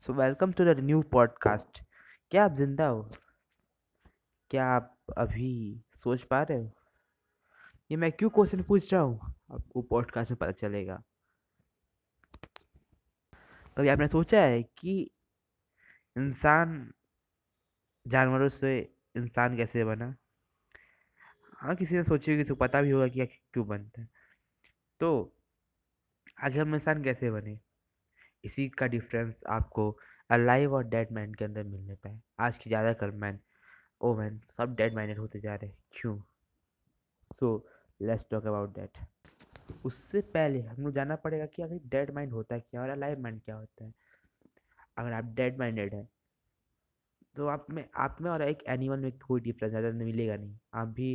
So welcome to the new podcast क्या आप ज़िंदा हो? क्या आप अभी सोच पा रहे हो? ये मैं क्यों क्वेश्चन पूछ रहा हूँ? आपको पॉडकास्ट में पता चलेगा। कभी आपने सोचा है कि इंसान जानवरों से इंसान कैसे बना? हाँ किसी ने सोची किसी को पता भी होगा कि क्यों बनता है। तो आखिर हम इंसान कैसे बने? इसी का डिफरेंस आपको अलाइव और डेड मैन के अंदर मिलने पाए आज की ज़्यादातर मैन ओ मैन सब डेड माइंडेड होते जा रहे हैं। क्यों? So let's talk about that उससे पहले हम लोग जानना पड़ेगा कि अगर डेड माइंड होता है क्या और अलाइव माइंड क्या होता है? अगर आप डेड माइंडेड हैं तो आप में आप में और एक एनिमल में कोई डिफरेंस ज़्यादा मिलेगा नहीं। आप भी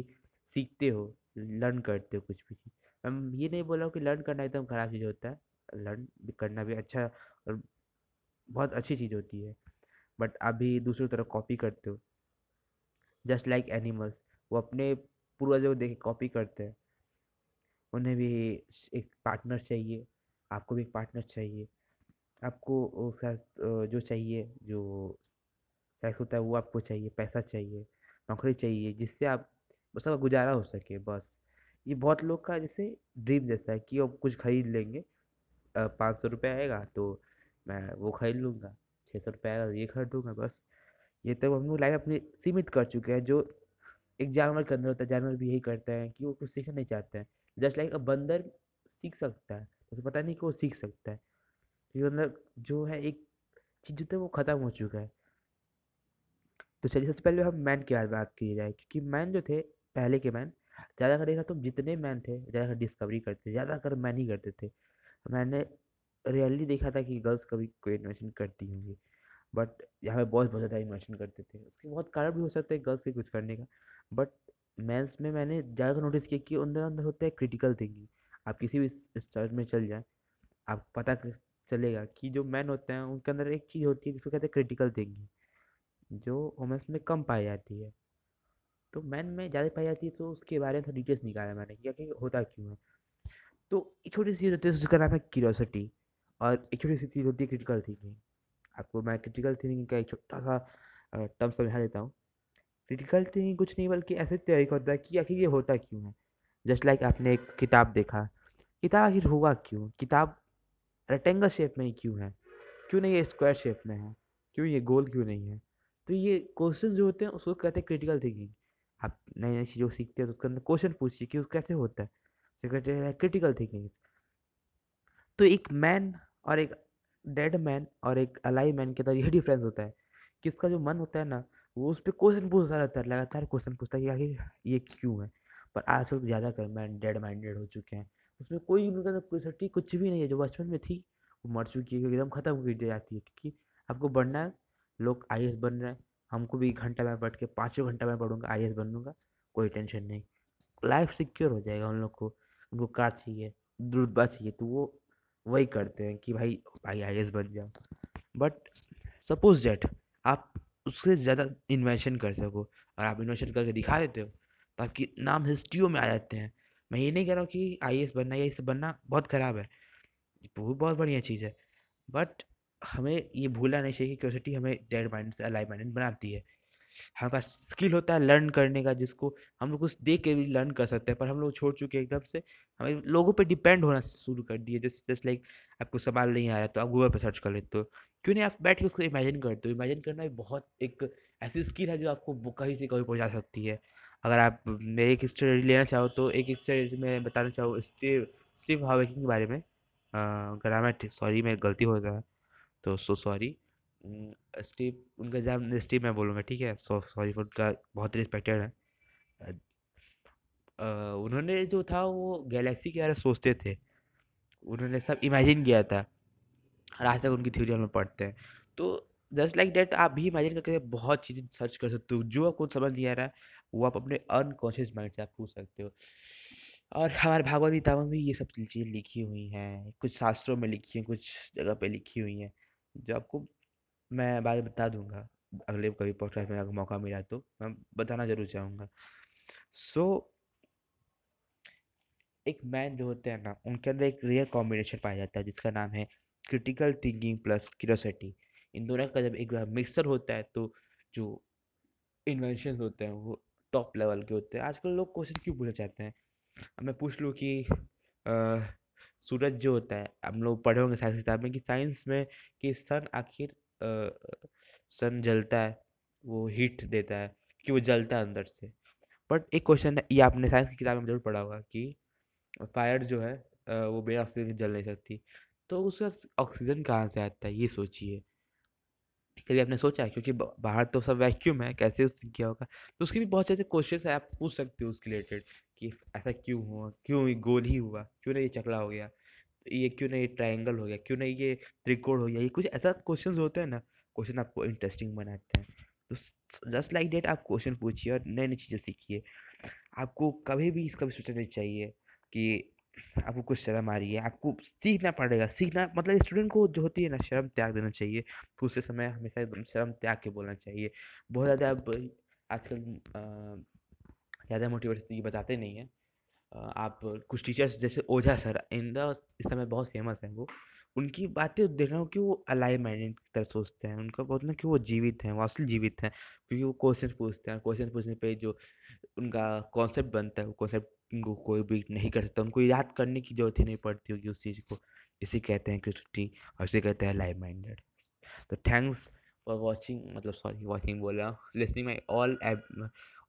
सीखते हो लर्न करते हो कुछ भी। चीज़ हम ये नहीं बोल रहा हूँ कि लर्न करना एकदम ख़राब चीज़ होता है। लर्न करना भी अच्छा और बहुत अच्छी चीज़ होती है। बट आप भी दूसरी तरफ़ कॉपी करते हो। जस्ट लाइक एनिमल्स, वो अपने पूर्वजों को देख कॉपी करते हैं, उन्हें भी एक पार्टनर चाहिए, आपको भी एक पार्टनर चाहिए। आपको जो चाहिए, जो सेक्स होता है, वो आपको चाहिए, पैसा चाहिए, नौकरी चाहिए, जिससे आप, उसका गुजारा हो सके, बस। ये बहुत लोग का जैसे ड्रीम जैसा है कि वो कुछ खरीद लेंगे पाँच सौ रुपये आएगा तो मैं वो खरीद लूँगा, छः सौ रुपये आएगा तो ये खरीद लूँगा बस। ये तो हम लोग लाइफ अपनी सीमित कर चुके हैं, जो एक जानवर के अंदर होता है, जानवर भी यही करते हैं कि वो कुछ सीखना नहीं चाहते हैं। जस्ट लाइक अ बंदर सीख सकता है, उसे पता नहीं कि वो सीख सकता है। क्योंकि अंदर जो है एक चीज़ जो है वो ख़त्म हो चुका है। तो चलिए सबसे पहले हम मैन के में बात की जाए, क्योंकि मैन जो थे, पहले के मैन ज़्यादा कर देखा तुम जितने मैन थे ज़्यादा कर डिस्कवरी करते ज़्यादा कर मैन ही करते थे। मैंने रियली देखा था कि गर्ल्स कभी कोई इन्वेशन करती होंगी बट यहाँ पे बॉयज़ बहुत ज़्यादा इन्वेशन करते थे। उसके बहुत कारण भी हो सकते हैं गर्ल्स के कुछ करने का बट मेंस में मैंने ज़्यादा नोटिस किया कि अंदर अंदर होता है क्रिटिकल थिंकिंग आप किसी भी स्टार्ट में चल जाएँ आप पता चलेगा कि जो मैन होते हैं, उनके अंदर एक चीज़ होती है जिसको कहते हैं क्रिटिकल थिंकिंग जो वुमेंस में कम पाई जाती है। तो मैन में ज़्यादा पाई जाती है तो उसके बारे में थोड़ा डिटेल्स निकाला मैंने कि होता क्यों है। तो एक छोटी सी चीज़ होती है जिसका नाम है क्यूरियोसिटी और एक छोटी सी चीज़ होती है क्रिटिकल थिंकिंग आपको मैं क्रिटिकल थिंकिंग का एक छोटा सा टर्म समझा देता हूँ। क्रिटिकल थिंकिंग कुछ नहीं, बल्कि ऐसे तरीका होता है कि आखिर ये होता क्यों है? जस्ट लाइक आपने एक किताब देखा। किताब आखिर हुआ क्यों? किताब रेक्टेंगल शेप में ही क्यों है? क्यों नहीं, ये स्क्वायर शेप में है? क्यों ये गोल क्यों नहीं है? तो ये क्वेश्चन जो होते हैं, उसको कहते हैं क्रिटिकल थिंकिंग आप नई नई चीज़ों सीखते हैं तो उसके अंदर क्वेश्चन पूछिए कि वो कैसे होता है? कहते हैं क्रिटिकल थिंकिंग तो एक मैन और एक डेड मैन और एक अलाइव मैन के अंदर यही डिफरेंस होता है कि उसका जो मन होता है ना, वो उस पर क्वेश्चन पूछता रहता है, लगातार क्वेश्चन पूछता है कि आखिर ये क्यों है? पर आजकल ज़्यादा कर मैन डेड माइंडेड हो चुके हैं। उसमें कोई उनके अंदर क्यूरियोसिटी कुछ भी नहीं है, जो बचपन में थी, वो मर चुकी है, एकदम ख़त्म दी जाती है, क्योंकि आपको बढ़ना है, लोग आई बन रहे हैं, हमको भी घंटा में बैठ के पाँचों घंटा में पढ़ूँगा आई बनूँगा, कोई टेंशन नहीं। लाइफ सिक्योर हो जाएगा उन लोग को। उनको कार चाहिए रुतबा चाहिए तो वो वही करते हैं कि भाई भाई आई बन जाओ। बट सपोज़ डेट आप उससे ज़्यादा इन्वेंशन कर सको और आप इन्वेंशन करके दिखा देते हो, ताकि नाम हिस्ट्रियों में आ जाते हैं। मैं ये नहीं कह रहा हूँ कि आई बनना, या इस बनना बहुत ख़राब है। वो भी बहुत बढ़िया चीज़ है। बट हमें ये भूलना नहीं चाहिए कि क्यूरियोसिटी हमें डेड माइंड से अलाइव माइंड बनाती है। हमारे स्किल होता है लर्न करने का, जिसको हम लोग कुछ देख के भी लर्न कर सकते हैं, पर हम लोग छोड़ चुके हैं एकदम से। हमें लोगों पे डिपेंड होना शुरू कर दिए जैसे जैसे लाइक आपको सवाल नहीं आया तो आप गूगल पर सर्च कर लेते हो। क्यों नहीं आप बैठ के उसको इमेजिन करते हो? इमेजिन करना एक बहुत एक ऐसी स्किल है जो आपको कहीं से कहीं पहुँचा सकती है। अगर आप मेरे एक स्टडी लेना चाहो तो एक स्टडी में बताना चाहो, स्टीव स्टीव हाविकिंग के बारे में। ग्रामर सॉरी, मैं गलती हो गया। तो सो सॉरी स्टीव उनका नाम स्टीव मैं बोलूँगा, ठीक है? सो, सॉरी फॉर उनका, बहुत रिस्पेक्टेड है। उन्होंने जो था, वो गैलेक्सी के बारे में सोचते थे। उन्होंने सब इमेजिन किया था, और आज तक उनकी थ्योरी हम पढ़ते हैं। तो जस्ट लाइक डेट, आप भी इमेजिन करके बहुत चीज़ें सर्च कर सकते हो। जो आपको समझ नहीं आ रहा है वो आप अपने अनकॉन्शियस माइंड से आप पूछ सकते हो। और हमारे भागवत गीता में भी ये सब चीज़ें लिखी हुई हैं। कुछ शास्त्रों में लिखी हैं, कुछ जगह पे लिखी हुई हैं, जो आपको मैं बाद में बता दूँगा अगले कभी पॉडकास्ट में अगर मौका मिला तो मैं बताना ज़रूर चाहूँगा। सो so, एक मैन जो होते हैं ना उनके अंदर एक रेयर कॉम्बिनेशन पाया जाता है जिसका नाम है क्रिटिकल थिंकिंग प्लस क्यूरोसिटी इन दोनों का जब एक बार मिक्सचर होता है तो जो इन्वेंशन होते हैं वो टॉप लेवल के होते हैं। आजकल लोग क्वेश्चन क्यों पूछना चाहते हैं? अब मैं पूछ लूँ कि सूरज जो होता है हम लोग पढ़े होंगे साइंस किताब में कि साइंस में कि सन आखिर सन जलता है, वो हीट देता है कि वो जलता है अंदर से। बट एक क्वेश्चन है, ये आपने साइंस की किताब में ज़रूर पढ़ा होगा कि फायर जो है वो बिना ऑक्सीजन जल नहीं सकती। तो उसका ऑक्सीजन कहाँ से आता है, ये सोचिए। कभी आपने सोचा क्योंकि बाहर तो सब वैक्यूम है, कैसे उससे क्या होगा? तो उसके भी बहुत ऐसे क्वेश्चन है, आप पूछ सकते हो उसके रिलेटेड कि ऐसा क्यों हुआ? क्यों गोल ही हुआ? क्यों नहीं ये चकला हो गया? ये क्यों नहीं ट्रायंगल हो गया? क्यों नहीं ये त्रिकोण हो गया? ये कुछ ऐसा क्वेश्चन होते हैं ना, क्वेश्चन आपको इंटरेस्टिंग बनाते हैं। तो जस्ट लाइक डेट आप क्वेश्चन पूछिए और नई नई चीज़ें सीखिए। आपको कभी भी इसका भी सोचना नहीं चाहिए कि आपको कुछ शर्म आ रही है। आपको सीखना पड़ेगा। सीखना मतलब स्टूडेंट को जो होती है ना, शर्म त्याग देना चाहिए। दूसरे समय हमेशा एकदम शर्म त्याग के बोलना चाहिए। बहुत ज़्यादा अब आजकल ज़्यादा मोटिवेशन ये बताते नहीं हैं। आप कुछ टीचर्स जैसे ओझा सर, इन द इस समय बहुत फ़ेमस हैं वो। उनकी बातें देख रहा हूँ कि वो अलाइव माइंडेड की तरह सोचते हैं। उनका बहुत ना कि वो जीवित हैं, वो असली जीवित हैं, क्योंकि वो क्वेश्चन पूछते हैं। क्वेश्चन पूछने पे जो उनका कॉन्सेप्ट बनता है, वो कॉन्सेप्ट उनको कोई भी नहीं कर सकता। उनको याद करने की ज़रूरत ही नहीं पड़ती होगी उस चीज़ को। इसे कहते हैं क्रिएटिविटी और इसे कहते हैं लाइव माइंडेड तो थैंक्स फॉर वॉचिंग मतलब सॉरी वॉचिंग बोल रहा हूँ। Listening my all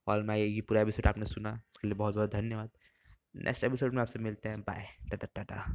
all my ये पूरा एपिसोड आपने सुना। उसके लिए बहुत बहुत धन्यवाद। नेक्स्ट एपिसोड में आपसे मिलते हैं। बाय टाटा टाटा